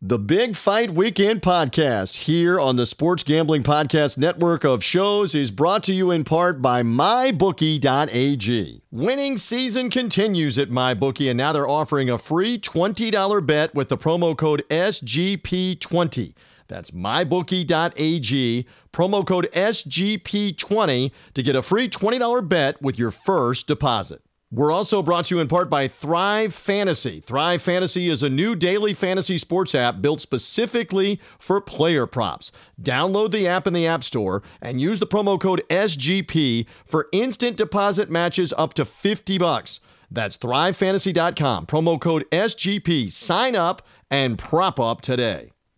The Big Fight Weekend podcast here on the Sports Gambling Podcast network of shows is brought to you in part by MyBookie.ag. Winning season continues at MyBookie, and now they're offering a free $20 bet with the promo code SGP20. That's mybookie.ag, promo code SGP20 to get a free $20 bet with your first deposit. We're also brought to you in part by Thrive Fantasy. Thrive Fantasy is a new daily fantasy sports app built specifically for player props. Download the app in the App Store and use the promo code SGP for instant deposit matches up to 50 bucks. That's thrivefantasy.com. Promo code SGP. Sign up and prop up today.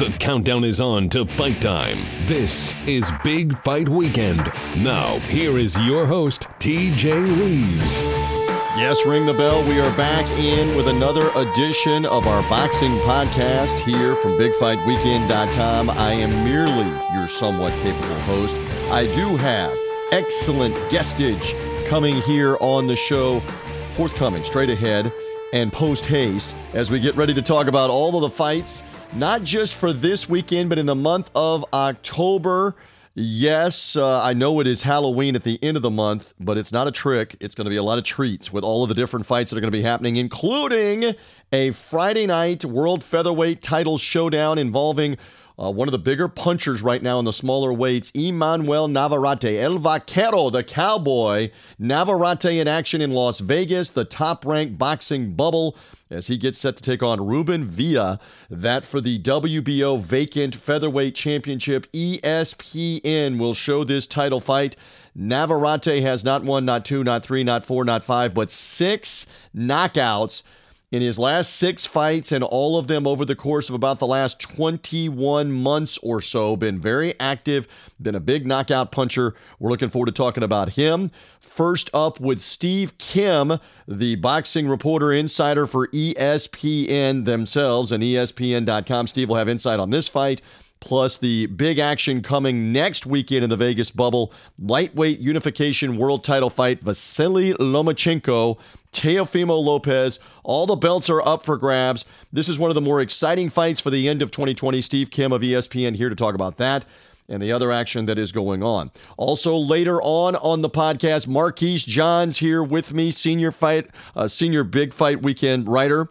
The countdown is on to fight time. This is Big Fight Weekend. Now, here is your host, TJ Reeves. Yes, ring the bell. We are back in with another edition of our boxing podcast here from BigFightWeekend.com. I am merely your somewhat capable host. I do have excellent guestage coming here on the show, forthcoming straight ahead and post haste as we get ready to talk about all of the fights not just for this weekend, but in the month of October. Yes, uh, I know it is Halloween at the end of the month, but it's not a trick. It's going to be a lot of treats with all of the different fights that are going to be happening, including a Friday night World Featherweight title showdown involving uh, one of the bigger punchers right now in the smaller weights, Emmanuel Navarrete, El Vaquero, the cowboy. Navarrete in action in Las Vegas, the top ranked boxing bubble, as he gets set to take on Ruben Villa. That for the WBO vacant featherweight championship. ESPN will show this title fight. Navarrete has not one, not two, not three, not four, not five, but six knockouts in his last six fights and all of them over the course of about the last 21 months or so. Been very active, been a big knockout puncher. We're looking forward to talking about him. First up with Steve Kim, the boxing reporter insider for ESPN themselves and ESPN.com. Steve will have insight on this fight plus the big action coming next weekend in the Vegas bubble. Lightweight unification world title fight Vasily Lomachenko, Teofimo Lopez. All the belts are up for grabs. This is one of the more exciting fights for the end of 2020. Steve Kim of ESPN here to talk about that and the other action that is going on. Also, later on on the podcast, Marquise Johns here with me, senior fight, uh, senior big fight weekend writer.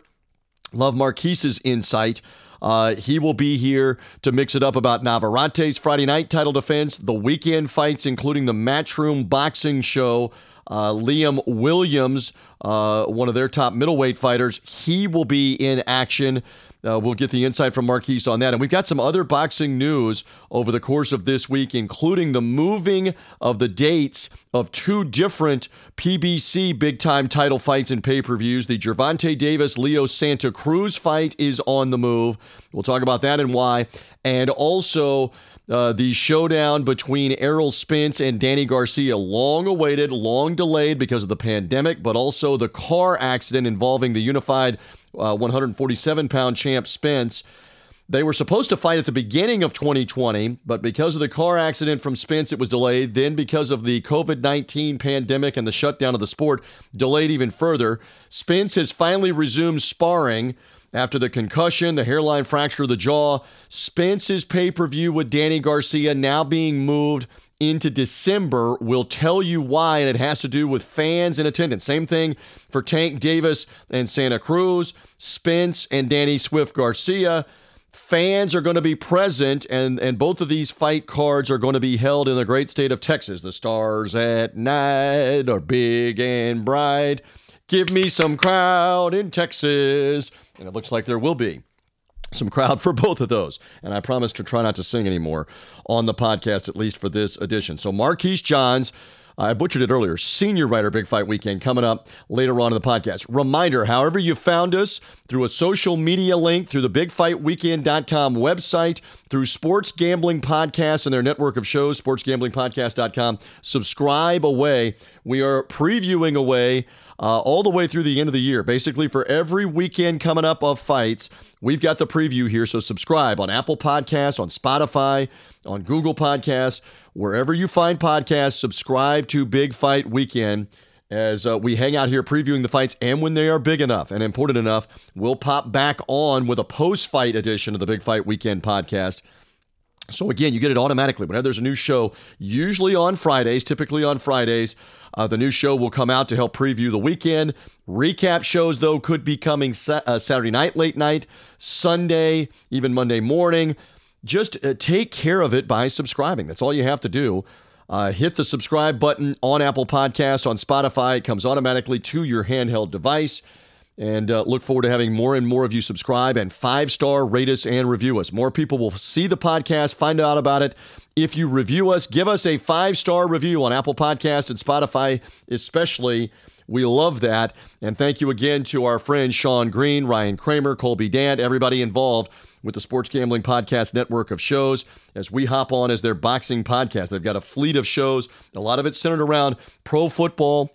Love Marquise's insight uh, he will be here to mix it up about Navarrete's Friday night title defense, the weekend fights, including the Matchroom Boxing Show. Uh, Liam Williams, uh, one of their top middleweight fighters, he will be in action. Uh, we'll get the insight from Marquise on that. And we've got some other boxing news over the course of this week, including the moving of the dates of two different PBC big time title fights and pay per views. The Gervonta Davis Leo Santa Cruz fight is on the move. We'll talk about that and why. And also, uh, the showdown between Errol Spence and Danny Garcia, long awaited, long delayed because of the pandemic, but also the car accident involving the unified 147 uh, pound champ Spence. They were supposed to fight at the beginning of 2020, but because of the car accident from Spence, it was delayed. Then, because of the COVID 19 pandemic and the shutdown of the sport, delayed even further. Spence has finally resumed sparring after the concussion, the hairline fracture of the jaw. Spence's pay per view with Danny Garcia now being moved into December. We'll tell you why, and it has to do with fans in attendance. Same thing for Tank Davis and Santa Cruz, Spence and Danny Swift Garcia. Fans are going to be present, and, and both of these fight cards are going to be held in the great state of Texas. The stars at night are big and bright. Give me some crowd in Texas. And it looks like there will be some crowd for both of those. And I promise to try not to sing anymore on the podcast, at least for this edition. So, Marquise Johns. I butchered it earlier. Senior writer Big Fight Weekend coming up later on in the podcast. Reminder, however you found us, through a social media link, through the bigfightweekend.com website, through Sports Gambling Podcast and their network of shows, sportsgamblingpodcast.com. Subscribe away. We are previewing away uh, all the way through the end of the year. Basically, for every weekend coming up of fights, we've got the preview here. So subscribe on Apple Podcasts, on Spotify, on Google Podcasts, wherever you find podcasts. Subscribe to Big Fight Weekend as uh, we hang out here previewing the fights. And when they are big enough and important enough, we'll pop back on with a post fight edition of the Big Fight Weekend podcast. So again, you get it automatically whenever there's a new show, usually on Fridays, typically on Fridays. Uh, the new show will come out to help preview the weekend. Recap shows, though, could be coming sa- uh, Saturday night, late night, Sunday, even Monday morning. Just uh, take care of it by subscribing. That's all you have to do. Uh, hit the subscribe button on Apple Podcasts, on Spotify. It comes automatically to your handheld device. And uh, look forward to having more and more of you subscribe and five star rate us and review us. More people will see the podcast, find out about it. If you review us, give us a five star review on Apple Podcast and Spotify, especially. We love that. And thank you again to our friends Sean Green, Ryan Kramer, Colby Dant, everybody involved with the Sports Gambling Podcast network of shows as we hop on as their boxing podcast. They've got a fleet of shows, a lot of it centered around pro football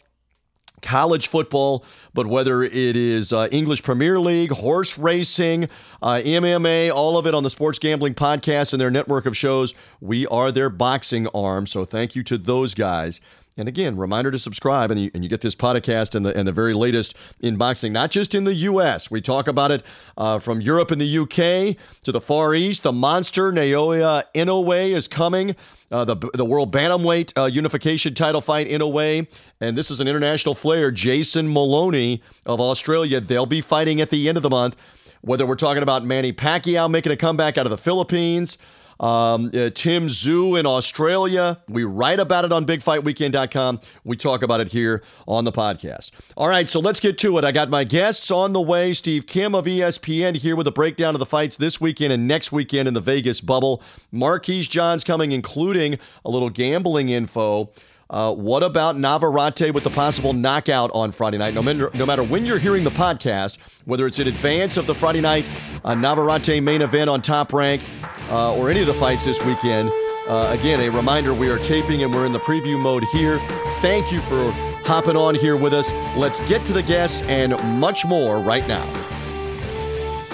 college football, but whether it is uh, English Premier League, horse racing, uh, MMA, all of it on the Sports Gambling Podcast and their network of shows, we are their boxing arm. So thank you to those guys. And again, reminder to subscribe, and you, and you get this podcast and the, and the very latest in boxing, not just in the U.S. We talk about it uh, from Europe and the U.K. to the Far East. The monster Naoya Inoue is coming. Uh, the, the World Bantamweight uh, Unification title fight Inoue. And this is an international flair, Jason Moloney of Australia. They'll be fighting at the end of the month. Whether we're talking about Manny Pacquiao making a comeback out of the Philippines, um, uh, Tim Tszyu in Australia. We write about it on BigFightWeekend.com. We talk about it here on the podcast. All right, so let's get to it. I got my guests on the way. Steve Kim of ESPN here with a breakdown of the fights this weekend and next weekend in the Vegas bubble. Marquise Johns coming, including a little gambling info. Uh, what about Navarrete with the possible knockout on Friday night? No matter, no matter when you're hearing the podcast, whether it's in advance of the Friday night uh, Navarrete main event on Top Rank uh, or any of the fights this weekend, uh, again, a reminder we are taping and we're in the preview mode here. Thank you for hopping on here with us. Let's get to the guests and much more right now.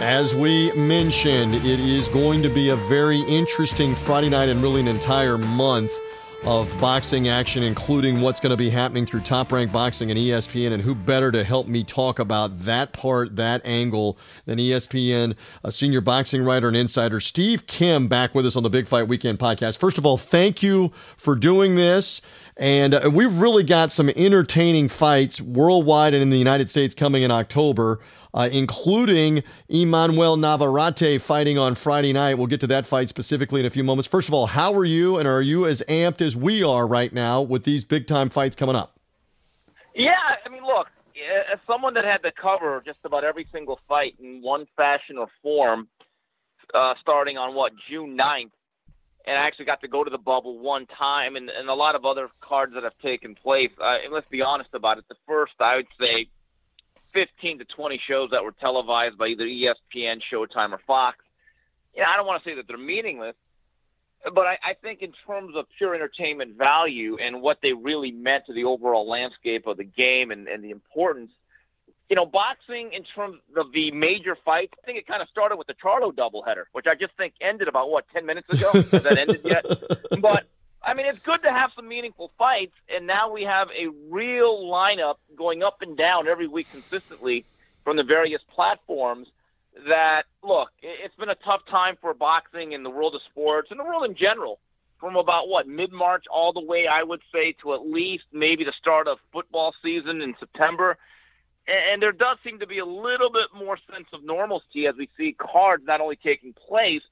As we mentioned, it is going to be a very interesting Friday night and really an entire month of boxing action, including what's going to be happening through Top Rank Boxing and ESPN. And who better to help me talk about that part, that angle, than ESPN, a uh, senior boxing writer and insider, Steve Kim, back with us on the Big Fight Weekend podcast. First of all, thank you for doing this. And uh, we've really got some entertaining fights worldwide and in the United States coming in October uh, including Emmanuel Navarrete fighting on Friday night. We'll get to that fight specifically in a few moments. First of all, how are you, and are you as amped as we are right now with these big time fights coming up? Yeah, I mean, look, as someone that had to cover just about every single fight in one fashion or form, uh, starting on what June 9th, and I actually got to go to the bubble one time, and, and a lot of other cards that have taken place. Uh, and let's be honest about it. The first, I would say, 15 to 20 shows that were televised by either ESPN, Showtime, or Fox. Yeah, I don't want to say that they're meaningless, but I, I think in terms of pure entertainment value and what they really meant to the overall landscape of the game and, and the importance, you know, boxing in terms of the major fights, I think it kind of started with the Charlo doubleheader, which I just think ended about what 10 minutes ago. Has that ended yet? But I mean, it's good to have some meaningful fights, and now we have a real lineup going up and down every week consistently from the various platforms. That look, it's been a tough time for boxing in the world of sports and the world in general. From about what mid March all the way, I would say, to at least maybe the start of football season in September. And there does seem to be a little bit more sense of normalcy as we see cards not only taking place,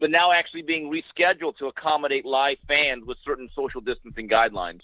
but now actually being rescheduled to accommodate live fans with certain social distancing guidelines.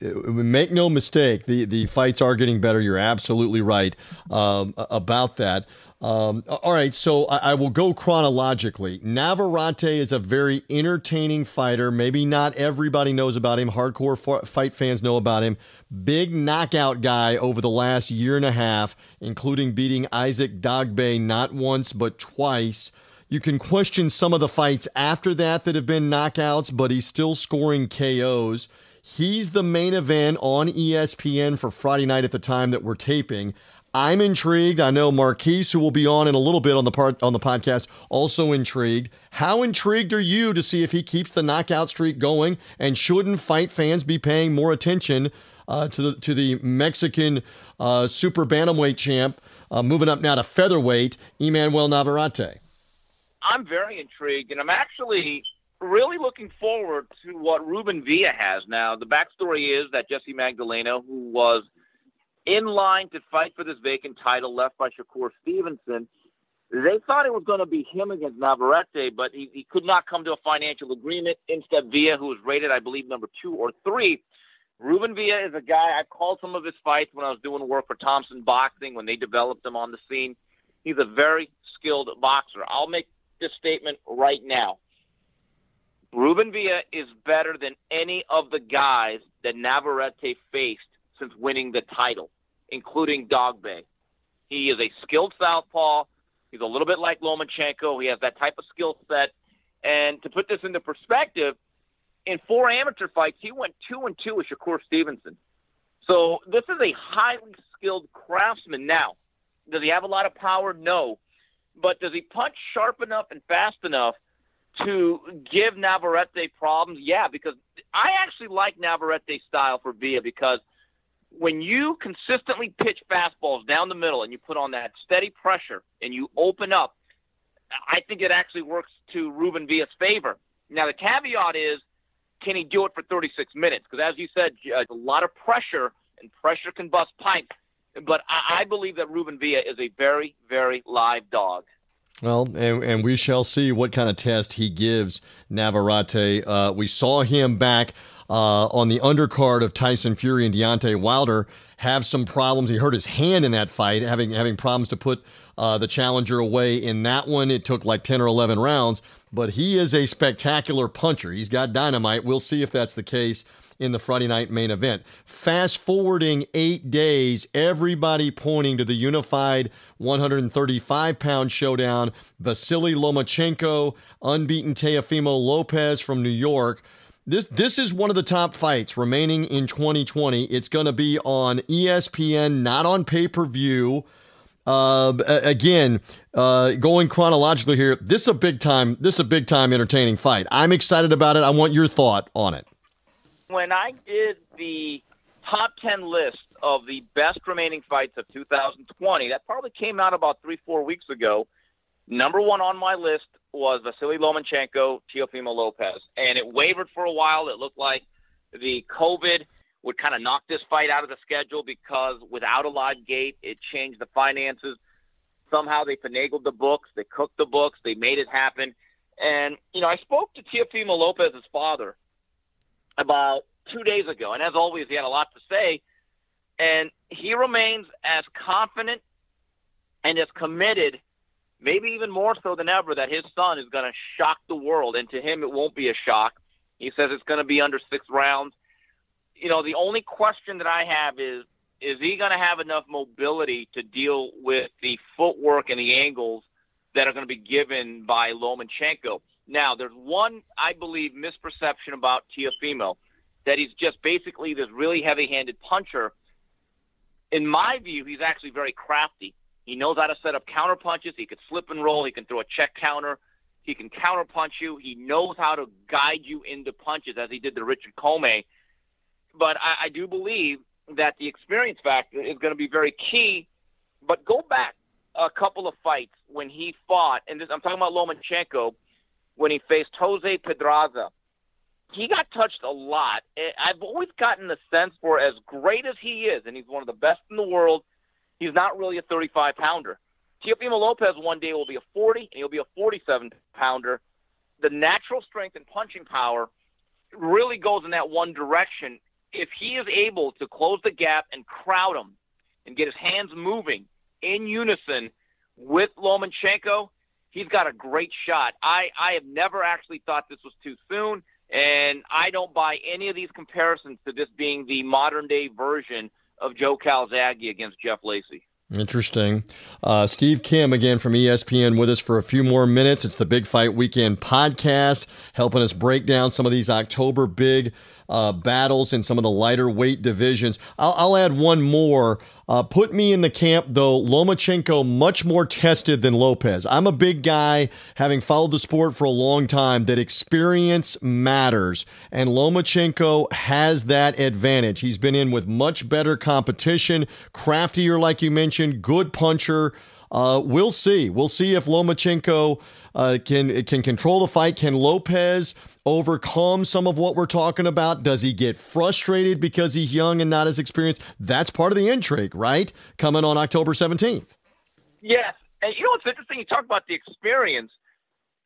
Make no mistake, the, the fights are getting better. You're absolutely right um, about that. Um, all right, so I, I, will go chronologically. Navarrete is a very entertaining fighter. Maybe not everybody knows about him. Hardcore fight fans know about him. Big knockout guy over the last year and a half, including beating Isaac Dogboe not once but twice. You can question some of the fights after that that have been knockouts, but he's still scoring KOs. He's the main event on ESPN for Friday night at the time that we're taping. I'm intrigued. I know Marquise, who will be on in a little bit on the part on the podcast, also intrigued. How intrigued are you to see if he keeps the knockout streak going? And shouldn't fight fans be paying more attention uh, to the to the Mexican uh, super bantamweight champ, uh, moving up now to featherweight, Emmanuel Navarrete? I'm very intrigued, and I'm actually really looking forward to what Ruben Villa has now. The backstory is that Jesse Magdaleno, who was in line to fight for this vacant title left by Shakur Stevenson. They thought it was going to be him against Navarrete, but he, he could not come to a financial agreement. Instead, Villa, who was rated, I believe, number two or three. Ruben Villa is a guy I called some of his fights when I was doing work for Thompson Boxing when they developed him on the scene. He's a very skilled boxer. I'll make this statement right now. Ruben Villa is better than any of the guys that Navarrete faced since winning the title, including Dogboe. He is a skilled southpaw. He's a little bit like Lomachenko. He has that type of skill set. And to put this into perspective, in four amateur fights, he went two and two with Shakur Stevenson. So this is a highly skilled craftsman. Now, does he have a lot of power? No. But does he punch sharp enough and fast enough to give Navarrete problems? Yeah, because I actually like Navarrete's style for Villa because when you consistently pitch fastballs down the middle and you put on that steady pressure and you open up, I think it actually works to Ruben Villa's favor. Now, the caveat is, can he do it for 36 minutes? Because as you said, a lot of pressure, and pressure can bust pipes. But I, I believe that Ruben Villa is a very, very live dog. Well, and, and we shall see what kind of test he gives Navarrete. Uh, we saw him back uh, on the undercard of Tyson Fury and Deontay Wilder have some problems. He hurt his hand in that fight, having having problems to put uh, the challenger away in that one. It took like ten or eleven rounds, but he is a spectacular puncher. He's got dynamite. We'll see if that's the case in the Friday night main event. Fast forwarding eight days, everybody pointing to the unified 135 pound showdown. Vasily Lomachenko, unbeaten Teofimo Lopez from New York this this is one of the top fights remaining in 2020. It's going to be on ESPN, not on pay per view. Uh, again, uh, going chronologically here, this is a big time. This is a big time entertaining fight. I'm excited about it. I want your thought on it. When I did the top 10 list of the best remaining fights of 2020, that probably came out about three, four weeks ago. Number one on my list was Vasily Lomachenko, Teofimo Lopez, and it wavered for a while. It looked like the COVID would kind of knock this fight out of the schedule because without a live gate, it changed the finances. Somehow they finagled the books, they cooked the books, they made it happen. And you know, I spoke to Teofimo Lopez's father about two days ago, and as always, he had a lot to say. And he remains as confident and as committed maybe even more so than ever, that his son is going to shock the world. And to him, it won't be a shock. He says it's going to be under six rounds. You know, the only question that I have is is he going to have enough mobility to deal with the footwork and the angles that are going to be given by Lomachenko? Now, there's one, I believe, misperception about Teofimo that he's just basically this really heavy handed puncher. In my view, he's actually very crafty. He knows how to set up counter punches. He can slip and roll. He can throw a check counter. He can counter punch you. He knows how to guide you into punches, as he did to Richard Commey. But I, I do believe that the experience factor is going to be very key. But go back a couple of fights when he fought, and this, I'm talking about Lomachenko, when he faced Jose Pedraza. He got touched a lot. Eh, I've always gotten the sense for as great as he is, and he's one of the best in the world – He's not really a 35 pounder. Teofimo Lopez one day will be a 40 and he'll be a 47 pounder. The natural strength and punching power really goes in that one direction. If he is able to close the gap and crowd him and get his hands moving in unison with Lomachenko, he's got a great shot. I, I have never actually thought this was too soon, and I don't buy any of these comparisons to this being the modern day version of Joe Calzaghe against Jeff Lacy. Interesting. Uh, Steve Kim again from ESPN with us for a few more minutes. It's the Big Fight Weekend podcast, helping us break down some of these October big uh, battles in some of the lighter weight divisions. I'll, I'll add one more. Uh, put me in the camp, though, Lomachenko much more tested than Lopez. I'm a big guy, having followed the sport for a long time, that experience matters. And Lomachenko has that advantage. He's been in with much better competition, craftier, like you mentioned, good puncher. Uh, we'll see. We'll see if Lomachenko uh, can it can control the fight. Can Lopez overcome some of what we're talking about? Does he get frustrated because he's young and not as experienced? That's part of the intrigue, right? Coming on October 17th. Yes. And you know what's interesting? You talk about the experience.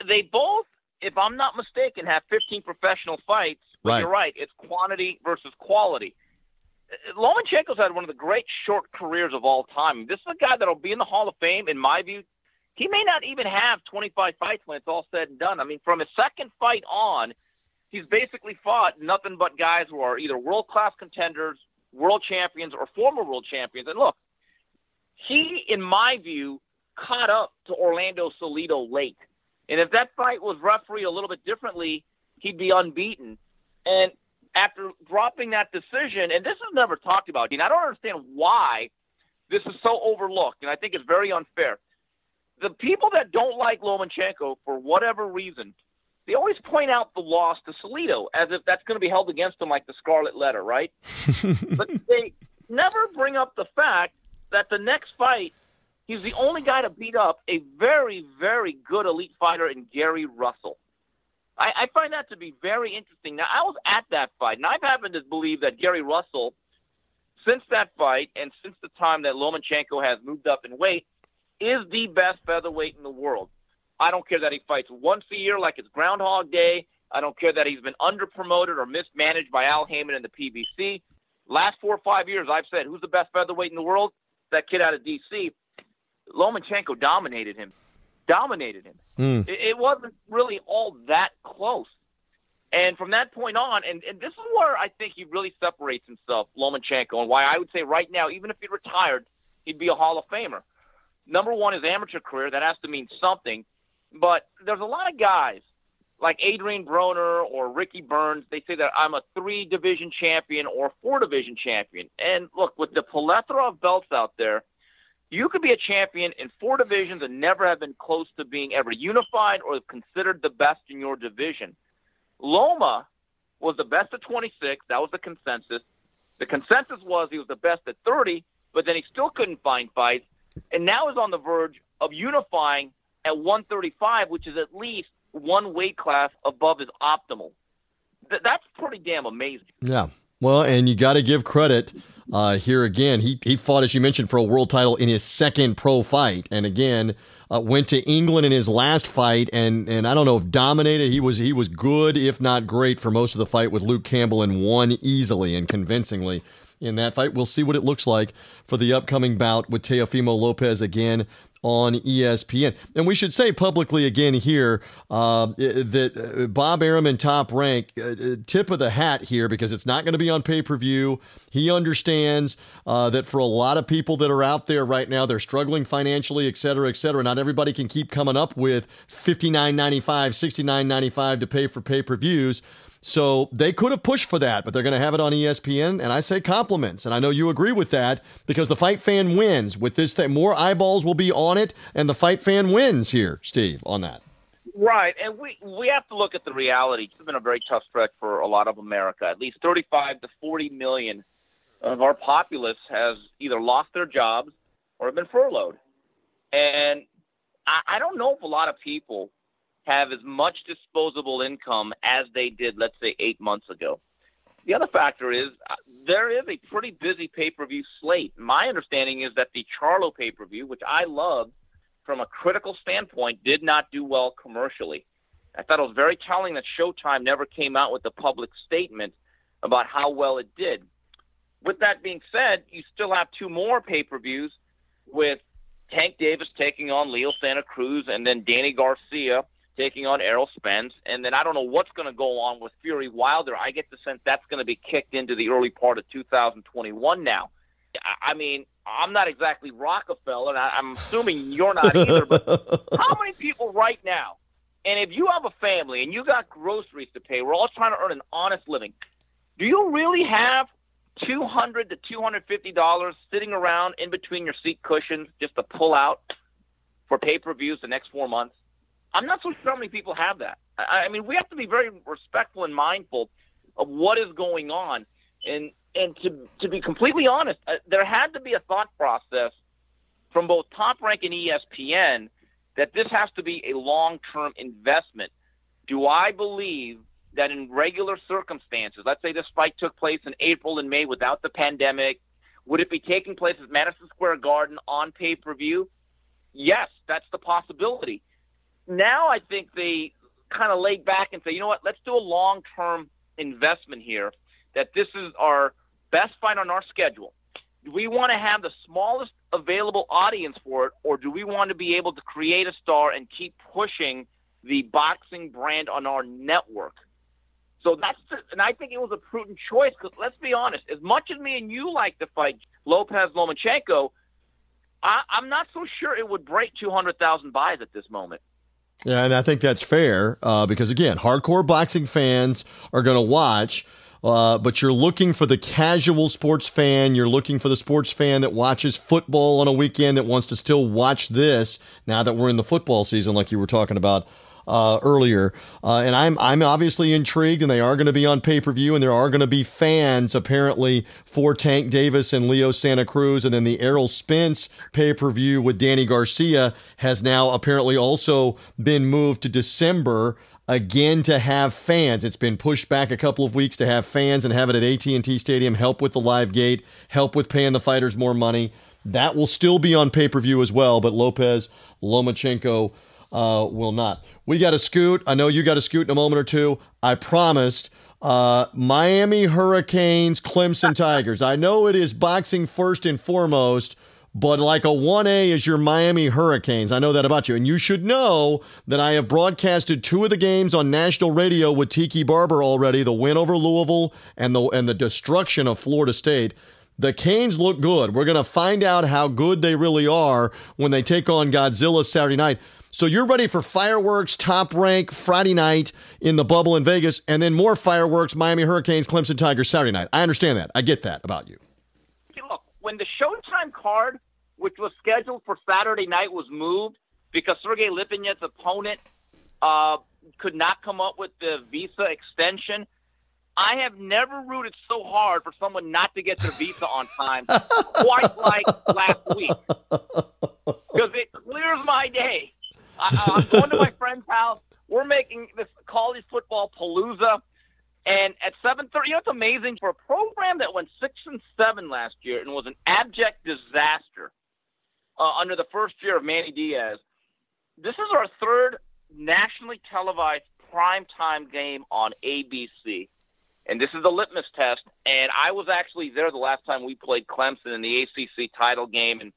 They both, if I'm not mistaken, have 15 professional fights. But right. you're right. It's quantity versus quality. Lomachenko's had one of the great short careers of all time. This is a guy that'll be in the Hall of Fame, in my view, he may not even have 25 fights when it's all said and done. I mean, from his second fight on, he's basically fought nothing but guys who are either world class contenders, world champions, or former world champions. And look, he, in my view, caught up to Orlando Salido late. And if that fight was refereed a little bit differently, he'd be unbeaten. And after dropping that decision, and this is never talked about, and I don't understand why this is so overlooked, and I think it's very unfair the people that don't like Lomachenko for whatever reason, they always point out the loss to Salido as if that's going to be held against them like the Scarlet Letter, right? but they never bring up the fact that the next fight, he's the only guy to beat up a very, very good elite fighter in Gary Russell. I, I find that to be very interesting. Now, I was at that fight, and I've happened to believe that Gary Russell, since that fight and since the time that Lomachenko has moved up in weight, is the best featherweight in the world. I don't care that he fights once a year like it's Groundhog Day. I don't care that he's been underpromoted or mismanaged by Al Haymon and the PBC. Last four or five years, I've said, who's the best featherweight in the world? That kid out of D.C. Lomachenko dominated him. Dominated him. Mm. It, it wasn't really all that close. And from that point on, and, and this is where I think he really separates himself, Lomachenko, and why I would say right now, even if he retired, he'd be a Hall of Famer number one, his amateur career. That has to mean something. But there's a lot of guys like Adrian Broner or Ricky Burns. They say that I'm a three division champion or four division champion. And look, with the plethora of belts out there, you could be a champion in four divisions and never have been close to being ever unified or considered the best in your division. Loma was the best at 26. That was the consensus. The consensus was he was the best at 30, but then he still couldn't find fights and now is on the verge of unifying at 135, which is at least one weight class above his optimal. Th- that's pretty damn amazing. Yeah. Well, and you got to give credit uh, here again. He he fought, as you mentioned, for a world title in his second pro fight, and again uh, went to England in his last fight, and and I don't know if dominated. He was he was good, if not great, for most of the fight with Luke Campbell, and won easily and convincingly in that fight. We'll see what it looks like for the upcoming bout with Teofimo Lopez again on ESPN. And we should say publicly again here uh, that uh, Bob Arum Top Rank, uh, uh, tip of the hat here because it's not going to be on pay per view. He understands uh, that for a lot of people that are out there right now, they're struggling financially, et cetera, et cetera. Not everybody can keep coming up with fifty nine ninety five, sixty nine ninety five to pay for pay per views. So they could have pushed for that, but they're going to have it on ESPN. And I say compliments. And I know you agree with that because the fight fan wins with this thing. More eyeballs will be on it, and the fight fan wins here, Steve, on that. Right. And we, we have to look at the reality. It's been a very tough stretch for a lot of America. At least 35 to 40 million of our populace has either lost their jobs or have been furloughed. And I, I don't know if a lot of people have as much disposable income as they did, let's say, eight months ago. The other factor is uh, there is a pretty busy pay per view slate. My understanding is that the Charlo pay per view, which I love from a critical standpoint, did not do well commercially. I thought it was very telling that Showtime never came out with a public statement about how well it did. With that being said, you still have two more pay per views with Tank Davis taking on Leo Santa Cruz, and then Danny Garcia taking on Errol Spence. And then I don't know what's going to go on with Fury Wilder. I get the sense that's going to be kicked into the early part of 2021 now. I mean, I'm not exactly Rockefeller, and I'm assuming you're not either. But how many people right now? And if you have a family and you got groceries to pay, we're all trying to earn an honest living. Do you really have two hundred to two hundred fifty dollars sitting around in between your seat cushions just to pull out for pay per views the next four months? I'm not so sure how many people have that. I, I mean, we have to be very respectful and mindful of what is going on, and and to to be completely honest, uh, there had to be a thought process from both Top Rank and ESPN that this has to be a long term investment. Do I believe that in regular circumstances, let's say this fight took place in April and May without the pandemic, would it be taking place at Madison Square Garden on pay per view? Yes, that's the possibility. Now I think they kind of laid back and say, you know what, let's do a long term investment here, that this is our best fight on our schedule. Do we want to have the smallest available audience for it, or do we want to be able to create a star and keep pushing the boxing brand on our network? So that's, the, and I think it was a prudent choice because let's be honest, as much as me and you like to fight Lopez Lomachenko, I, I'm not so sure it would break 200,000 buys at this moment. Yeah, and I think that's fair uh, because, again, hardcore boxing fans are going to watch. Uh, but you're looking for the casual sports fan. You're looking for the sports fan that watches football on a weekend that wants to still watch this now that we're in the football season, like you were talking about uh, earlier. Uh, and I'm I'm obviously intrigued, and they are going to be on pay per view, and there are going to be fans apparently for Tank Davis and Leo Santa Cruz, and then the Errol Spence pay per view with Danny Garcia has now apparently also been moved to December again to have fans. It's been pushed back a couple of weeks to have fans and have it at AT&T Stadium, help with the live gate, help with paying the fighters more money. That will still be on pay-per-view as well, but Lopez Lomachenko uh, will not. We got a scoot. I know you got a scoot in a moment or two. I promised. Uh, Miami Hurricanes, Clemson Tigers. I know it is boxing first and foremost, but like a 1A is your Miami Hurricanes. I know that about you. And you should know that I have broadcasted two of the games on national radio with Tiki Barber already, the win over Louisville and the and the destruction of Florida State. The Canes look good. We're going to find out how good they really are when they take on Godzilla Saturday night. So you're ready for fireworks, top rank Friday night in the bubble in Vegas, and then more fireworks, Miami Hurricanes, Clemson Tigers Saturday night. I understand that. I get that about you. Look, when the Showtime card, which was scheduled for Saturday night, was moved because Sergey Lipinets's opponent uh, could not come up with the visa extension. I have never rooted so hard for someone not to get their visa on time, quite like last week, because it clears my day. I, am going to my friend's house. We're making this college football palooza. And at 7:30, you know, it's amazing for a program that went six and seven last year and was an abject disaster uh, under the first year of Manny Diaz. This is our third nationally televised primetime game on ABC, and this is the litmus test. And I was actually there the last time we played Clemson in the ACC title game, and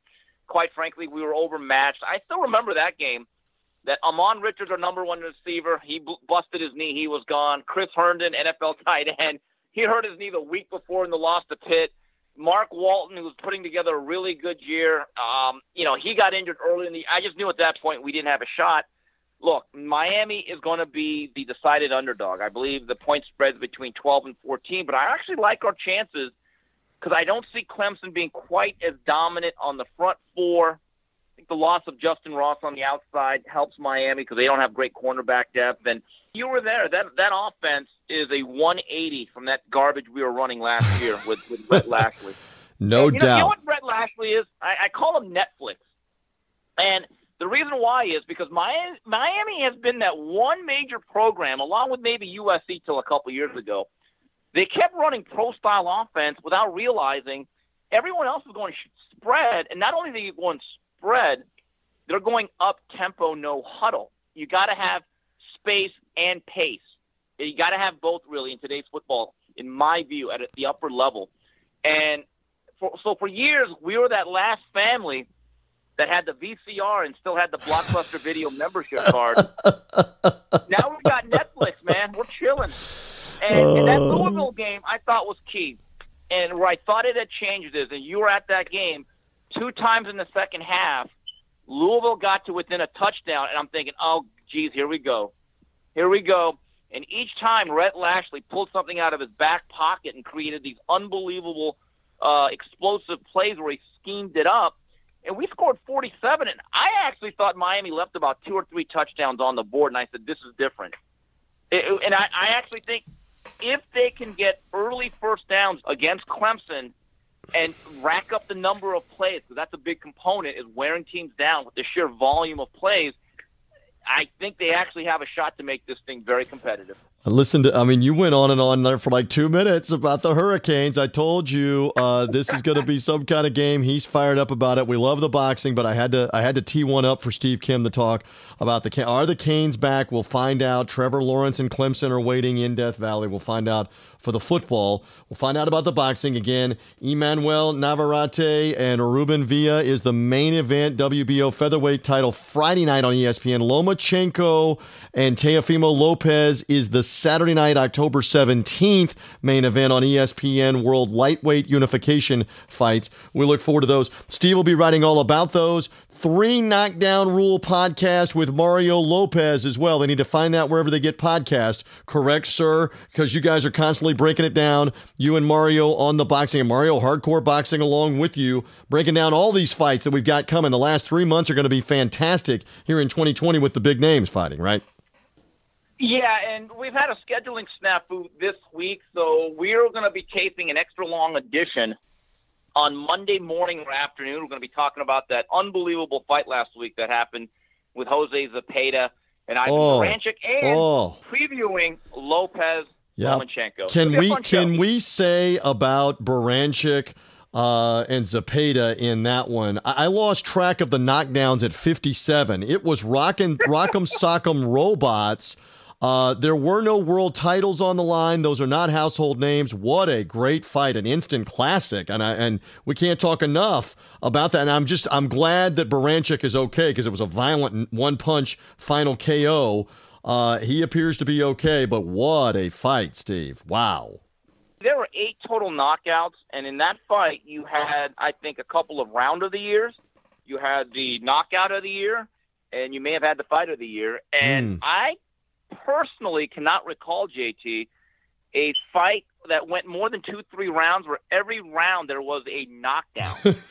quite frankly, we were overmatched. I still remember that game that Ahmmon Richards, our number one receiver, he busted his knee. He was gone. Chris Herndon, NFL tight end, he hurt his knee the week before in the loss to Pitt. Mark Walton, who was putting together a really good year, um, you know, he got injured early in the. I just knew at that point we didn't have a shot. Look, Miami is going to be the decided underdog. I believe the point spread between 12 and 14, but I actually like our chances because I don't see Clemson being quite as dominant on the front four think the loss of Justin Ross on the outside helps Miami because they don't have great cornerback depth. And you were there. That that offense is a 180 from that garbage we were running last year with, with Rhett Lashlee. no and, doubt. Know, you know what Rhett Lashlee is? I, I call him Netflix. And the reason why is because Miami, Miami has been that one major program, along with maybe USC till a couple years ago. They kept running pro style offense without realizing everyone else was going spread, and not only they going spread, they're going up tempo, no huddle. You got to have space and pace. You got to have both really in today's football, in my view, at the upper level. And for, so for years, we were that last family that had the VCR and still had the Blockbuster Video membership card. now we've got Netflix, man. We're chilling. And, and that Oh. Louisville game, I thought was key. And where I thought it had changed is, and you were at that game two times in the second half. Louisville got to within a touchdown, and I'm thinking, oh, geez, here we go, here we go. And each time, Rhett Lashlee pulled something out of his back pocket and created these unbelievable, uh, explosive plays where he schemed it up. And we scored 47, and I actually thought Miami left about two or three touchdowns on the board, and I said, this is different. It, and I, I actually think if they can get early first downs against Clemson and rack up the number of plays, because that's a big component, is wearing teams down with the sheer volume of plays. I think they actually have a shot to make this thing very competitive. Listen to, I mean, you went on and on there for like two minutes about the Hurricanes. I told you uh, this is going to be some kind of game. He's fired up about it. We love the boxing, but I had to, I had to tee one up for Steve Kim to talk about the. Are the Canes back? We'll find out. Trevor Lawrence and Clemson are waiting in Death Valley. We'll find out for the football. We'll find out about the boxing again. Emmanuel Navarrete and Ruben Villa is the main event WBO featherweight title Friday night on ESPN. Lomachenko and Teofimo Lopez is the Saturday night, October 17th main event on ESPN World Lightweight Unification fights. We look forward to those. Steve will be writing all about those. Three Knockdown Rule podcast with Mario Lopez as well. They need to find that wherever they get podcasts. Correct, sir? Because you guys are constantly breaking it down. You and Mario on the boxing, and Mario hardcore boxing along with you, breaking down all these fights that we've got coming. The last three months are going to be fantastic here in 2020 with the big names fighting, right? Yeah, and we've had a scheduling snafu this week, so we're going to be taping an extra long edition on Monday morning or afternoon. We're going to be talking about that unbelievable fight last week that happened with Jose Zepeda and Ivan Oh. Baranchyk, and Oh. previewing Lopez Yep. Lomachenko. Can It'll be a we show. can we say about Baranchyk uh, and Zapata in that one? I, I lost track of the knockdowns at 57. It was rockin' rock'em sock'em robots. Uh, there were no world titles on the line. Those are not household names. What a great fight, an instant classic, and I, and we can't talk enough about that. And I'm just I'm glad that Baranchyk is okay because it was a violent one punch final KO. Uh, he appears to be okay, but what a fight, Steve! Wow. there were eight total knockouts, and in that fight, you had, I think, a couple of round of the years. You had the knockout of the year, and you may have had the fight of the year. And Mm. I personally cannot recall, JT, a fight that went more than two, three rounds where every round there was a knockdown.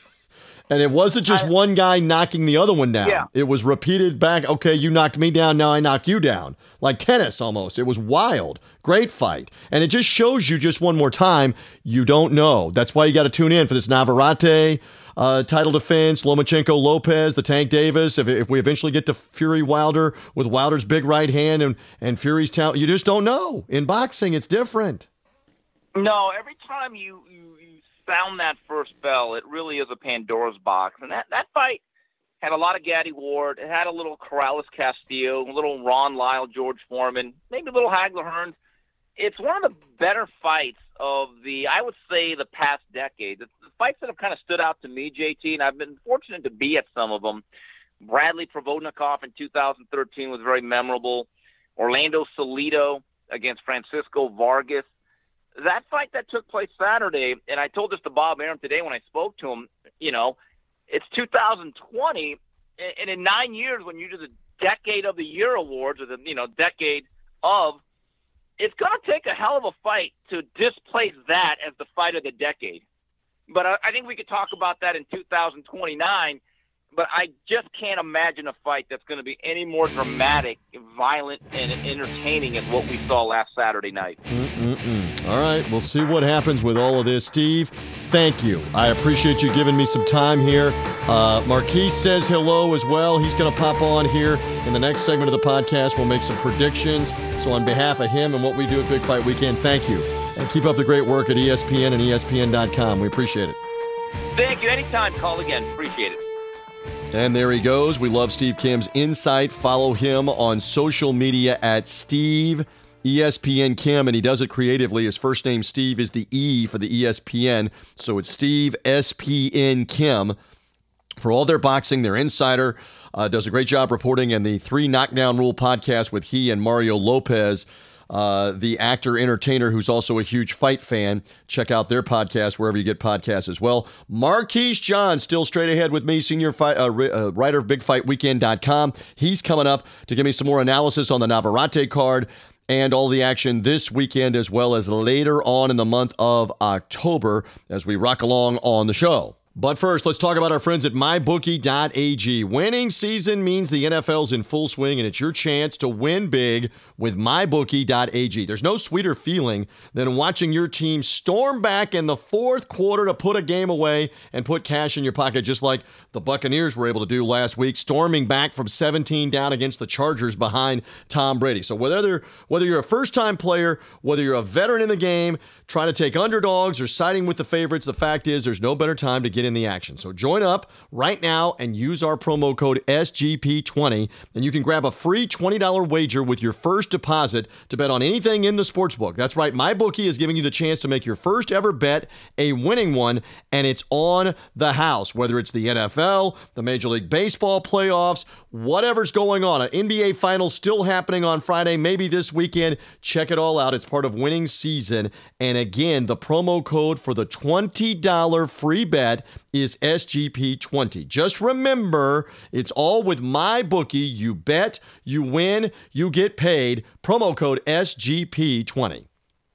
And it wasn't just I- one guy knocking the other one down. Yeah. It was repeated back. Okay, you knocked me down. Now I knock you down. Like tennis almost. It was wild. Great fight. And it just shows you just one more time you don't know. That's why you got to tune in for this Navarrete uh, title defense, Lomachenko Lopez, the Tank Davis. If, if we eventually get to Fury Wilder with Wilder's big right hand and, and Fury's talent, you just don't know. In boxing, it's different. No, every time you, you, you sound that first bell, it really is a Pandora's box. And that, that fight had a lot of Gatti Ward. It had a little Corrales Castillo, a little Ron Lyle, George Foreman, maybe a little Hagler Hearns. It's one of the better fights of the, I would say, the past decade. The, the fights that have kind of stood out to me, JT, and I've been fortunate to be at some of them. Bradley Provodnikov in 2013 was very memorable. Orlando Salido against Francisco Vargas that fight that took place Saturday, and I told this to Bob Arum today when I spoke to him, you know, it's 2020, and in nine years, when you do the Decade of the Year awards or the, you know, Decade of, it's going to take a hell of a fight to displace that as the fight of the decade. But I, I think we could talk about that in 2029. But I just can't imagine a fight that's going to be any more dramatic, violent, and entertaining as what we saw last Saturday night. Mm-mm-mm. All right, we'll see what happens with all of this. Steve, thank you. I appreciate you giving me some time here. Uh, Marquise says hello as well. He's going to pop on here in the next segment of the podcast. We'll make some predictions. So, on behalf of him and what we do at Big Fight Weekend, thank you. And keep up the great work at ESPN and ESPN.com. We appreciate it. Thank you. Anytime. Call again. Appreciate it. And there he goes. We love Steve Kim's insight. Follow him on social media at Steve ESPN Kim, and he does it creatively. His first name, Steve, is the E for the ESPN. So it's Steve SPN Kim for all their boxing. Their insider uh, does a great job reporting, and the Three Knockdown Rule podcast with he and Mario Lopez. Uh, the actor entertainer who's also a huge fight fan. Check out their podcast wherever you get podcasts as well. Marquise John still straight ahead with me, senior fight, uh, uh, writer of BigFightWeekend.com. He's coming up to give me some more analysis on the Navarrete card and all the action this weekend as well as later on in the month of October as we rock along on the show. But first, let's talk about our friends at MyBookie.ag. Winning season means the NFL's in full swing, and it's your chance to win big with MyBookie.ag. There's no sweeter feeling than watching your team storm back in the fourth quarter to put a game away and put cash in your pocket, just like the Buccaneers were able to do last week, storming back from 17 down against the Chargers behind Tom Brady. So whether whether you're a first-time player, whether you're a veteran in the game, trying to take underdogs or siding with the favorites, the fact is there's no better time to get in the action. So join up right now and use our promo code SGP20, and you can grab a free $20 wager with your first deposit to bet on anything in the sportsbook. That's right, MyBookie is giving you the chance to make your first ever bet a winning one, and it's on the house, whether it's the NFL, the Major League Baseball playoffs, whatever's going on. An NBA Finals still happening on Friday, maybe this weekend. Check it all out. It's part of winning season. And again, the promo code for the $20 free bet is SGP20. Just remember, it's all with MyBookie. You bet, you win, you get paid. Promo code SGP20.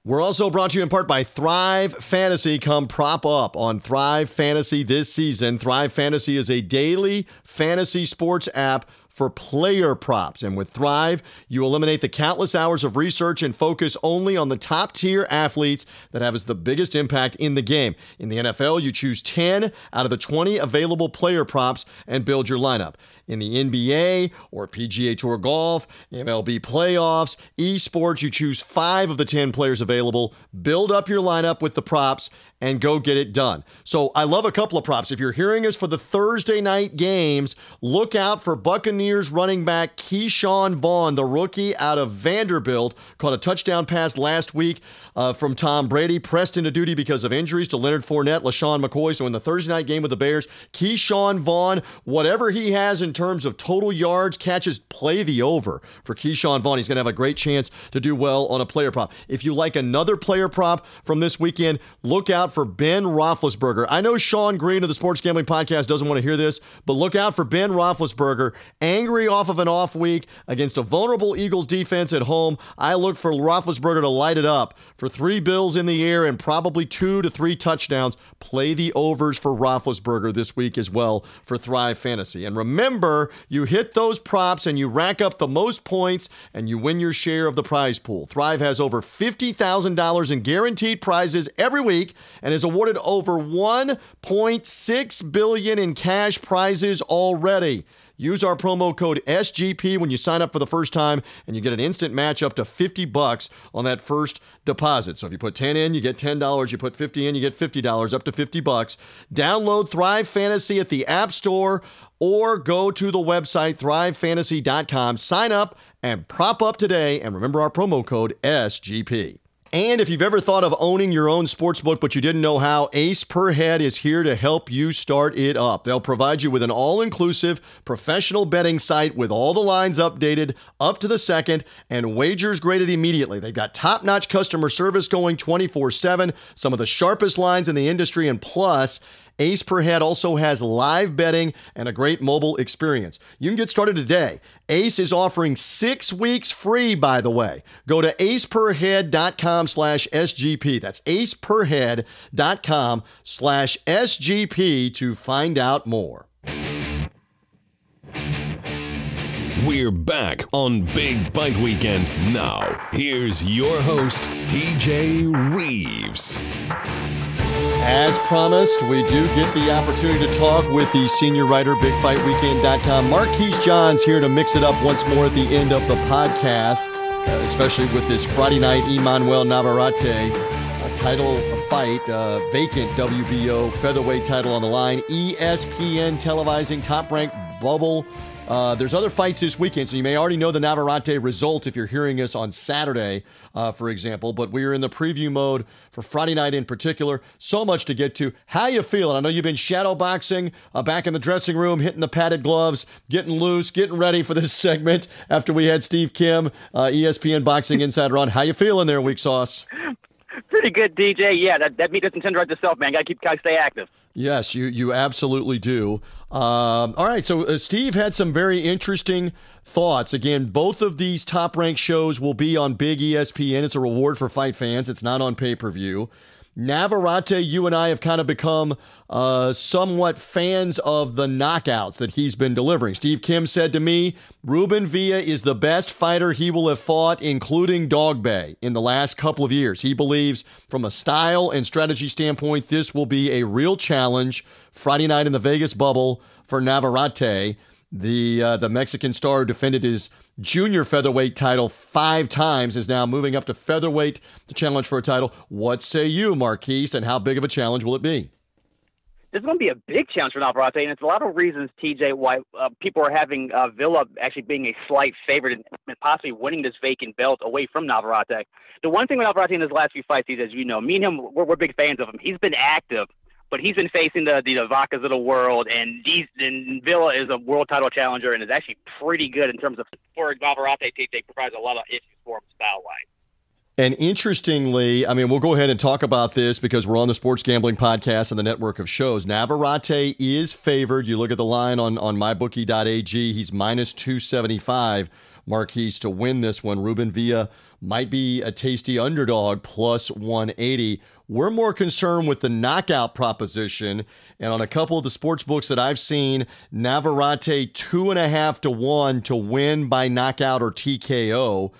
We're also brought to you in part by Thrive Fantasy. Come prop up on Thrive Fantasy this season. Thrive Fantasy is a daily fantasy sports app for player props. And with Thrive, you eliminate the countless hours of research and focus only on the top tier athletes that have the biggest impact in the game. In the NFL, you choose 10 out of the 20 available player props and build your lineup. In the NBA or PGA Tour Golf, MLB playoffs, esports, you choose five of the 10 players available, build up your lineup with the props, and go get it done. So I love a couple of props. If you're hearing us for the Thursday night games, look out for Buccaneers running back Ke'Shawn Vaughn, the rookie out of Vanderbilt, caught a touchdown pass last week uh, from Tom Brady, pressed into duty because of injuries to Leonard Fournette, LeSean McCoy. So in the Thursday night game with the Bears, Ke'Shawn Vaughn, whatever he has in terms of total yards, catches, play the over for Ke'Shawn Vaughn. He's going to have a great chance to do well on a player prop. If you like another player prop from this weekend, look out for Ben Roethlisberger. I know Sean Green of the Sports Gambling Podcast doesn't want to hear this, but look out for Ben Roethlisberger, angry off of an off week against a vulnerable Eagles defense at home. I look for Roethlisberger to light it up for three bills in the air and probably two to three touchdowns. Play the overs for Roethlisberger this week as well for Thrive Fantasy. And remember, you hit those props and you rack up the most points and you win your share of the prize pool. Thrive has over $50,000 in guaranteed prizes every week and is awarded over 1.6 billion in cash prizes already. Use our promo code SGP when you sign up for the first time, and you get an instant match up to 50 bucks on that first deposit. So if you put 10 in, you get $10. You put 50 in, you get $50, up to 50 bucks. Download Thrive Fantasy at the App Store or go to the website thrivefantasy.com. Sign up and prop up today, and remember our promo code SGP. And if you've ever thought of owning your own sportsbook but you didn't know how, Ace Per Head is here to help you start it up. They'll provide you with an all inclusive professional betting site with all the lines updated up to the second and wagers graded immediately. They've got top notch customer service going 24 7, some of the sharpest lines in the industry, and plus, Ace Per Head also has live betting and a great mobile experience. You can get started today. Ace is offering six weeks free, by the way. Go to aceperhead.com slash SGP. That's aceperhead.com slash SGP to find out more. We're back on Big Fight Weekend. Now, here's your host, TJ Reeves. As promised, we do get the opportunity to talk with the senior writer, BigFightWeekend.com. Marquise Johns here to mix it up once more at the end of the podcast, uh, especially with this Friday night Emmanuel Navarrete title fight, uh, vacant WBO featherweight title on the line. ESPN televising top ranked bubble Uh, there's other fights this weekend, so you may already know the Navarrete result if you're hearing us on Saturday, uh, for example. But we are in the preview mode for Friday night in particular. So much to get to. How you feeling? I know you've been shadow boxing, uh, back in the dressing room, hitting the padded gloves, getting loose, getting ready for this segment after we had Steve Kim, uh, ESPN Boxing Insider on. How you feeling there, Weak Sauce? Pretty good, DJ. Yeah, that, that meat doesn't tenderize itself, man. Got to keep, gotta stay active. Yes, you you absolutely do. Um, all right, so uh, Steve had some very interesting thoughts. Again, both of these top ranked shows will be on Big ESPN. It's a reward for fight fans. It's not on pay per view. Navarrete, you and I have kind of become uh, somewhat fans of the knockouts that he's been delivering. Steve Kim said to me, Ruben Villa is the best fighter he will have fought, including Dogboe, in the last couple of years. He believes, from a style and strategy standpoint, this will be a real challenge Friday night in the Vegas bubble for Navarrete. The uh, the Mexican star defended his junior featherweight title five times is now moving up to featherweight to challenge for a title. What say you, Marquise, and how big of a challenge will it be? This is going to be a big challenge for Navarrete, and it's a lot of reasons, TJ, why uh, people are having uh, Villa actually being a slight favorite and possibly winning this vacant belt away from Navarrete. The one thing with Navarrete in his last few fights, as you know, me and him, we're, we're big fans of him. He's been active but he's been facing the the Vacas of the world, and he's and Villa is a world title challenger and is actually pretty good in terms of for Navarrete. They provides a lot of issues for him style wise. And interestingly, I mean, we'll go ahead and talk about this because we're on the Sports Gambling Podcast and the network of shows. Navarrete is favored. You look at the line on, on mybookie.ag, he's minus 275, Marquise, to win this one. Ruben Villa might be a tasty underdog plus 180. We're more concerned with the knockout proposition. And on a couple of the sports books that I've seen, Navarrete two and a half to one to win by knockout or TKO.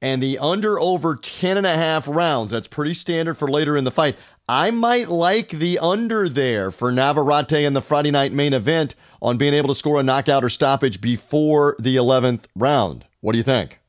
And the under over 10 and a half rounds. That's pretty standard for later in the fight. I might like the under there for Navarrete in the Friday night main event on being able to score a knockout or stoppage before the 11th round. What do you think?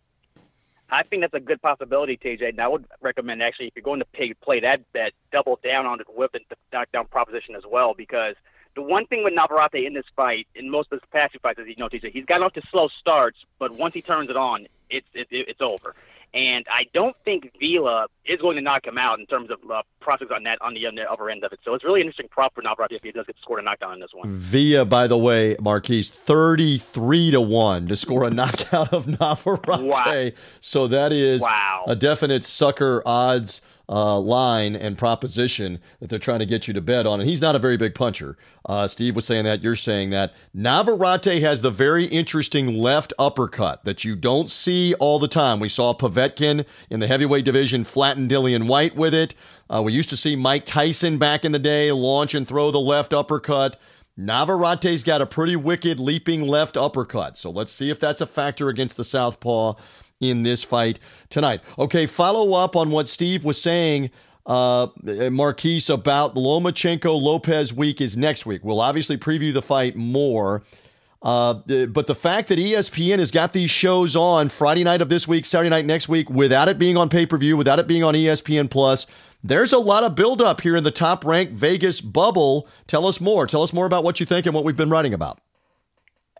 I think that's a good possibility, TJ. And I would recommend actually if you're going to pay, play that bet, double down on it with the knockdown proposition as well. Because the one thing with Navarrete in this fight, in most of his past fights, as you know, TJ, he's got off to slow starts, but once he turns it on, it's it, it's over. And I don't think Villa is going to knock him out in terms of uh, prospects on that on the, on the upper end of it. So it's really interesting prop for Navarrete if he does get scored a knockdown in this one. Villa, by the way, Marquise, thirty three to one to score a knockout of Navarrete. Wow. So that is wow. a definite sucker odds uh, line and proposition that they're trying to get you to bet on. And he's not a very big puncher. Uh, Steve was saying that. You're saying that. Navarrete has the very interesting left uppercut that you don't see all the time. We saw Povetkin in the heavyweight division flatten Dillian Whyte with it. Uh, we used to see Mike Tyson back in the day launch and throw the left uppercut. Navarrete's got a pretty wicked leaping left uppercut. So let's see if that's a factor against the Southpaw in this fight tonight. Okay, follow up on what Steve was saying, uh, Marquise, about the Lomachenko Lopez week is next week. We'll obviously preview the fight more. Uh, but the fact that ESPN has got these shows on Friday night of this week, Saturday night next week, without it being on pay per view, without it being on ESPN Plus, there's a lot of buildup here in the top ranked Vegas bubble. Tell us more. Tell us more about what you think and what we've been writing about.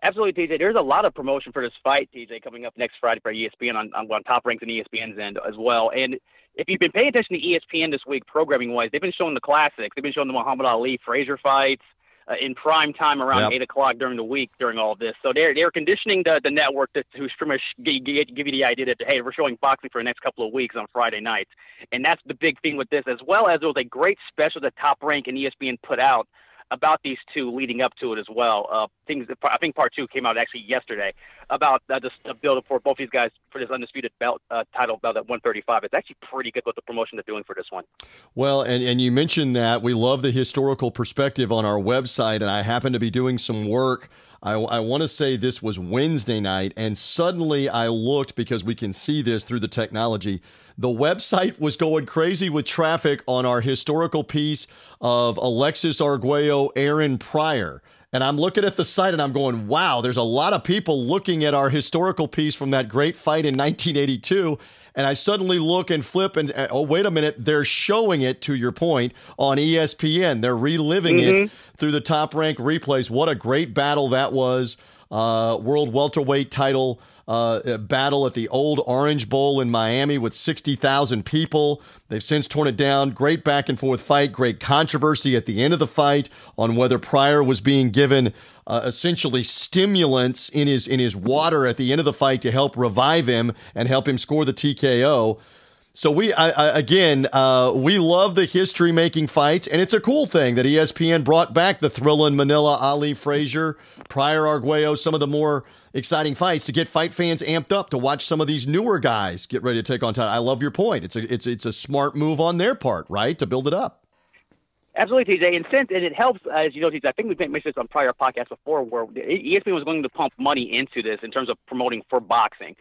Absolutely, TJ. There's a lot of promotion for this fight, TJ, coming up next Friday for ESPN on, on, on top ranks and ESPN's end as well. And if you've been paying attention to ESPN this week, programming wise, they've been showing the classics. They've been showing the Muhammad Ali Frazier fights uh, in prime time around yep. eight o'clock during the week during all this. So they're they're conditioning the the network to, to pretty much give, give you the idea that hey, we're showing boxing for the next couple of weeks on Friday nights, and that's the big thing with this, as well as there was a great special that Top Rank and ESPN put out about these two leading up to it as well. Uh, things I think part two came out actually yesterday about uh, just a build for both these guys for this undisputed belt uh, title belt at 135. It's actually pretty good what the promotion they're doing for this one. Well, and and you mentioned that we love the historical perspective on our website, and I happen to be doing some work. I, I want to say this was Wednesday night, and suddenly I looked because we can see this through the technology the website was going crazy with traffic on our historical piece of Alexis Arguello, Aaron Pryor. And I'm looking at the site and I'm going, wow, there's a lot of people looking at our historical piece from that great fight in 1982. And I suddenly look and flip and, oh, wait a minute, they're showing it to your point on ESPN. They're reliving mm-hmm. it through the top rank replays. What a great battle that was uh, world welterweight title uh, battle at the old Orange Bowl in Miami with 60,000 people. They've since torn it down. Great back and forth fight, great controversy at the end of the fight on whether Pryor was being given uh, essentially stimulants in his in his water at the end of the fight to help revive him and help him score the TKO. So we I, I, again uh, we love the history making fights, and it's a cool thing that ESPN brought back the Thrillin' Manila, Ali Frazier, Pryor Arguello, some of the more exciting fights to get fight fans amped up to watch some of these newer guys get ready to take on time. I love your point. It's a it's it's a smart move on their part, right, to build it up. Absolutely, TJ. And since and it helps, as you know, TJ, I think we've mentioned this on prior podcasts before, where ESPN was going to pump money into this in terms of promoting for boxing.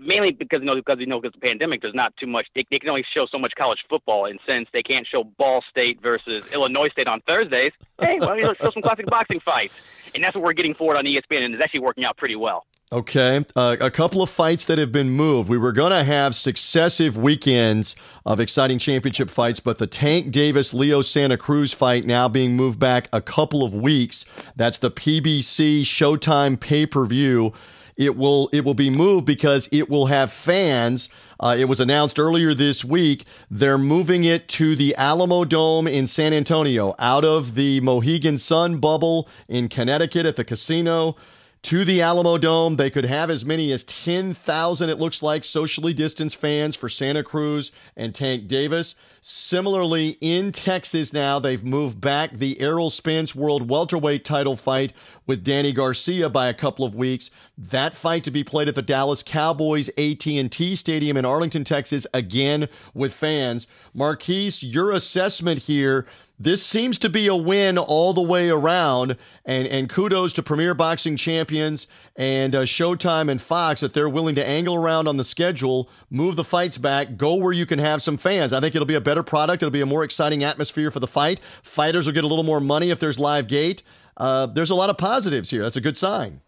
Mainly because you know because you know because the pandemic, there's not too much. They, they can only show so much college football, and since they can't show Ball State versus Illinois State on Thursdays, hey, well, you know, show some classic boxing fights and that's what we're getting forward on ESPN, and it's actually working out pretty well. Okay. Uh, a couple of fights that have been moved. We were going to have successive weekends of exciting championship fights, but the Tank Davis Leo Santa Cruz fight now being moved back a couple of weeks. That's the PBC Showtime pay per view. It will it will be moved because it will have fans. Uh, it was announced earlier this week. They're moving it to the Alamodome in San Antonio, out of the Mohegan Sun bubble in Connecticut at the casino to the Alamo Dome. They could have as many as 10,000, it looks like, socially distanced fans for Santa Cruz and Tank Davis. Similarly, in Texas now, they've moved back the Errol Spence World Welterweight title fight with Danny Garcia by a couple of weeks. That fight to be played at the Dallas Cowboys AT&T Stadium in Arlington, Texas, again with fans. Marquise, your assessment here this seems to be a win all the way around. And, and kudos to Premier Boxing Champions and uh, Showtime and Fox that they're willing to angle around on the schedule, move the fights back, go where you can have some fans. I think it'll be a better product. It'll be a more exciting atmosphere for the fight. Fighters will get a little more money if there's live gate. Uh, there's a lot of positives here. That's a good sign.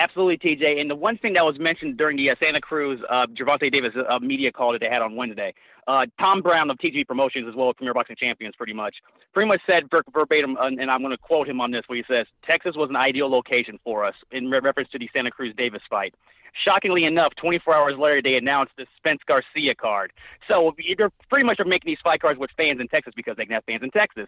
Absolutely, TJ. And the one thing that was mentioned during the uh, Santa Cruz uh, Gervonta Davis uh, media call that they had on Wednesday uh, Tom Brown of TGB Promotions, as well as Premier Boxing Champions, pretty much, pretty much said ver- verbatim, and I'm going to quote him on this, where he says, "Texas was an ideal location for us," in re- reference to the Santa Cruz Davis fight. Shockingly enough, 24 hours later, they announced the Spence Garcia card. So they're pretty much making these fight cards with fans in Texas because they can have fans in Texas.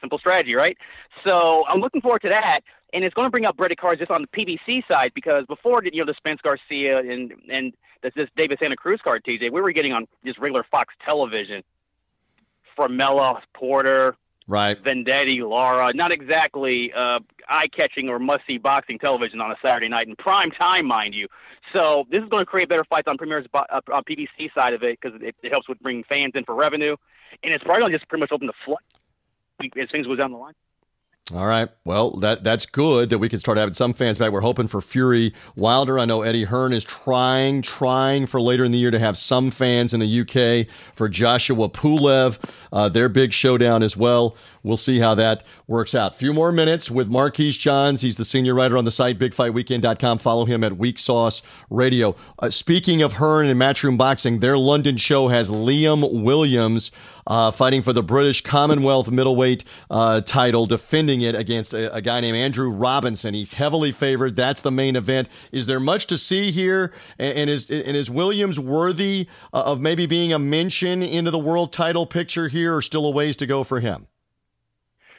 Simple strategy, right? So I'm looking forward to that and it's going to bring up Brady cards just on the PBC side because before you know the Spence Garcia and and this this Davis Santa Cruz card, TJ, we were getting on just regular Fox television. Formella, Porter, right, Vendetta, Lara, not exactly uh, eye-catching or must-see boxing television on a Saturday night in prime time, mind you. So this is going to create better fights on Premier's uh, on PBC side of it because it, it helps with bringing fans in for revenue, and it's probably going to just pretty much open the flood as things go down the line. All right. Well, that that's good that we can start having some fans back. We're hoping for Fury Wilder. I know Eddie Hearn is trying, trying for later in the year to have some fans in the UK for Joshua Pulev, uh, their big showdown as well. We'll see how that works out. Few more minutes with Marquise Johns. He's the senior writer on the site, bigfightweekend.com. Follow him at Weak Sauce Radio. Uh, speaking of Hearn and Matchroom Boxing, their London show has Liam Williams uh, fighting for the British Commonwealth middleweight uh, title, defending it against a, a, guy named Andrew Robinson. He's heavily favored. That's the main event. Is there much to see here? And, and is and is Williams worthy uh, of maybe being a mention into the world title picture here, or still a ways to go for him?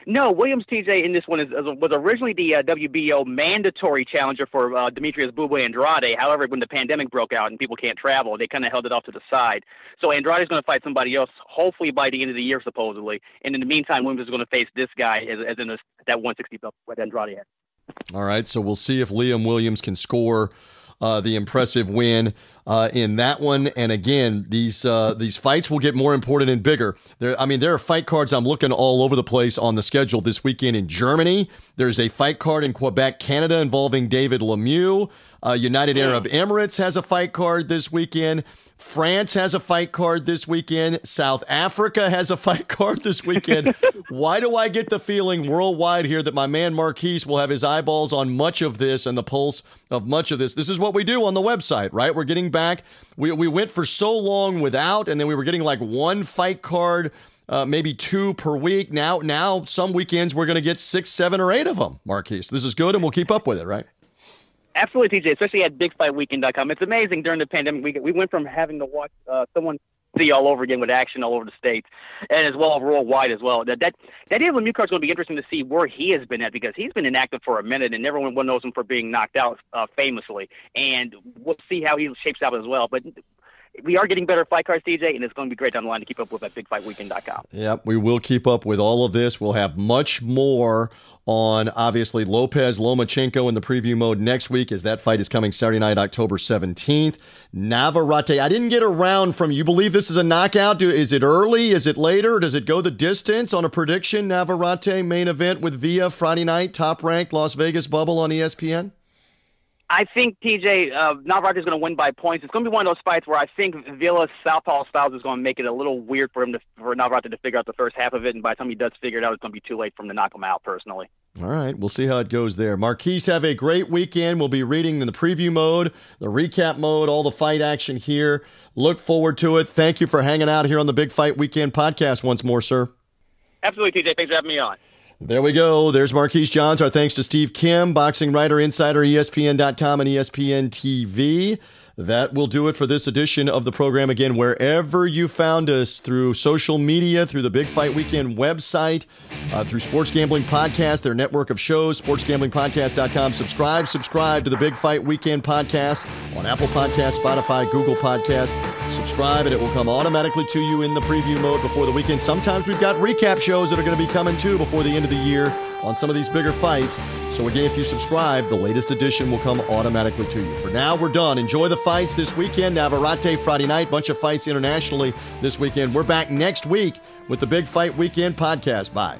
No, Williams TJ in this one is, was originally the uh, WBO mandatory challenger for uh, Demetrius Boo Boo Andrade. However, when the pandemic broke out and people can't travel, they kind of held it off to the side. So Andrade is going to fight somebody else, hopefully by the end of the year, supposedly. And in the meantime, Williams is going to face this guy as, as in this, that 160 belt that Andrade. All right, so we'll see if Liam Williams can score uh, the impressive win uh, in that one. And again, these uh, these fights will get more important and bigger. There, I mean, there are fight cards I'm looking all over the place on the schedule this weekend in Germany. There's a fight card in Quebec, Canada, involving David Lemieux. Uh, United Arab Emirates has a fight card this weekend. France has a fight card this weekend. South Africa has a fight card this weekend. Why do I get the feeling worldwide here that my man Marquise will have his eyeballs on much of this and the pulse of much of this? This is what we do on the website, right? We're getting back. We, we went for so long without, and then we were getting like one fight card uh, maybe two per week. Now, now some weekends we're going to get six, seven, or eight of them. Marquise, this is good, and we'll keep up with it, right? Absolutely, TJ. Especially at BigFightWeekend.com. It's amazing during the pandemic. We we went from having to watch uh, someone see all over again with action all over the states and as well worldwide as well. That that that Daniel Lemieux is going to be interesting to see where he has been at because he's been inactive for a minute and everyone knows him for being knocked out uh, famously. And we'll see how he shapes up as well. But we are getting better fight cards, TJ, and it's going to be great down the line to keep up with at BigFightWeekend.com. Yep, we will keep up with all of this. We'll have much more on obviously Lopez Lomachenko in the preview mode next week as that fight is coming Saturday night, October 17th. Navarrete, I didn't get around from you believe this is a knockout? Do, is it early? Is it later? Does it go the distance on a prediction? Navarrete main event with Villa Friday night, top ranked Las Vegas bubble on ESPN? I think TJ uh, Navarrete is going to win by points. It's going to be one of those fights where I think Villa's southpaw styles is going to make it a little weird for him to for Navarrete to figure out the first half of it, and by the time he does figure it out, it's going to be too late for him to knock him out. Personally. All right, we'll see how it goes there. Marquise, have a great weekend. We'll be reading in the preview mode, the recap mode, all the fight action here. Look forward to it. Thank you for hanging out here on the Big Fight Weekend podcast once more, sir. Absolutely, TJ. Thanks for having me on. There we go. There's Marquise Johns. Our thanks to Steve Kim, boxing writer, insider, ESPN.com, and ESPN TV. That will do it for this edition of the program. Again, wherever you found us through social media, through the Big Fight Weekend website, uh, through Sports Gambling Podcast, their network of shows, sportsgamblingpodcast.com. Subscribe, subscribe to the Big Fight Weekend podcast on Apple Podcast, Spotify, Google Podcast. Subscribe, and it will come automatically to you in the preview mode before the weekend. Sometimes we've got recap shows that are going to be coming too before the end of the year on some of these bigger fights. So, again, if you subscribe, the latest edition will come automatically to you. For now, we're done. Enjoy the fights this weekend. Navarrete Friday night, bunch of fights internationally this weekend. We're back next week with the Big Fight Weekend podcast. Bye.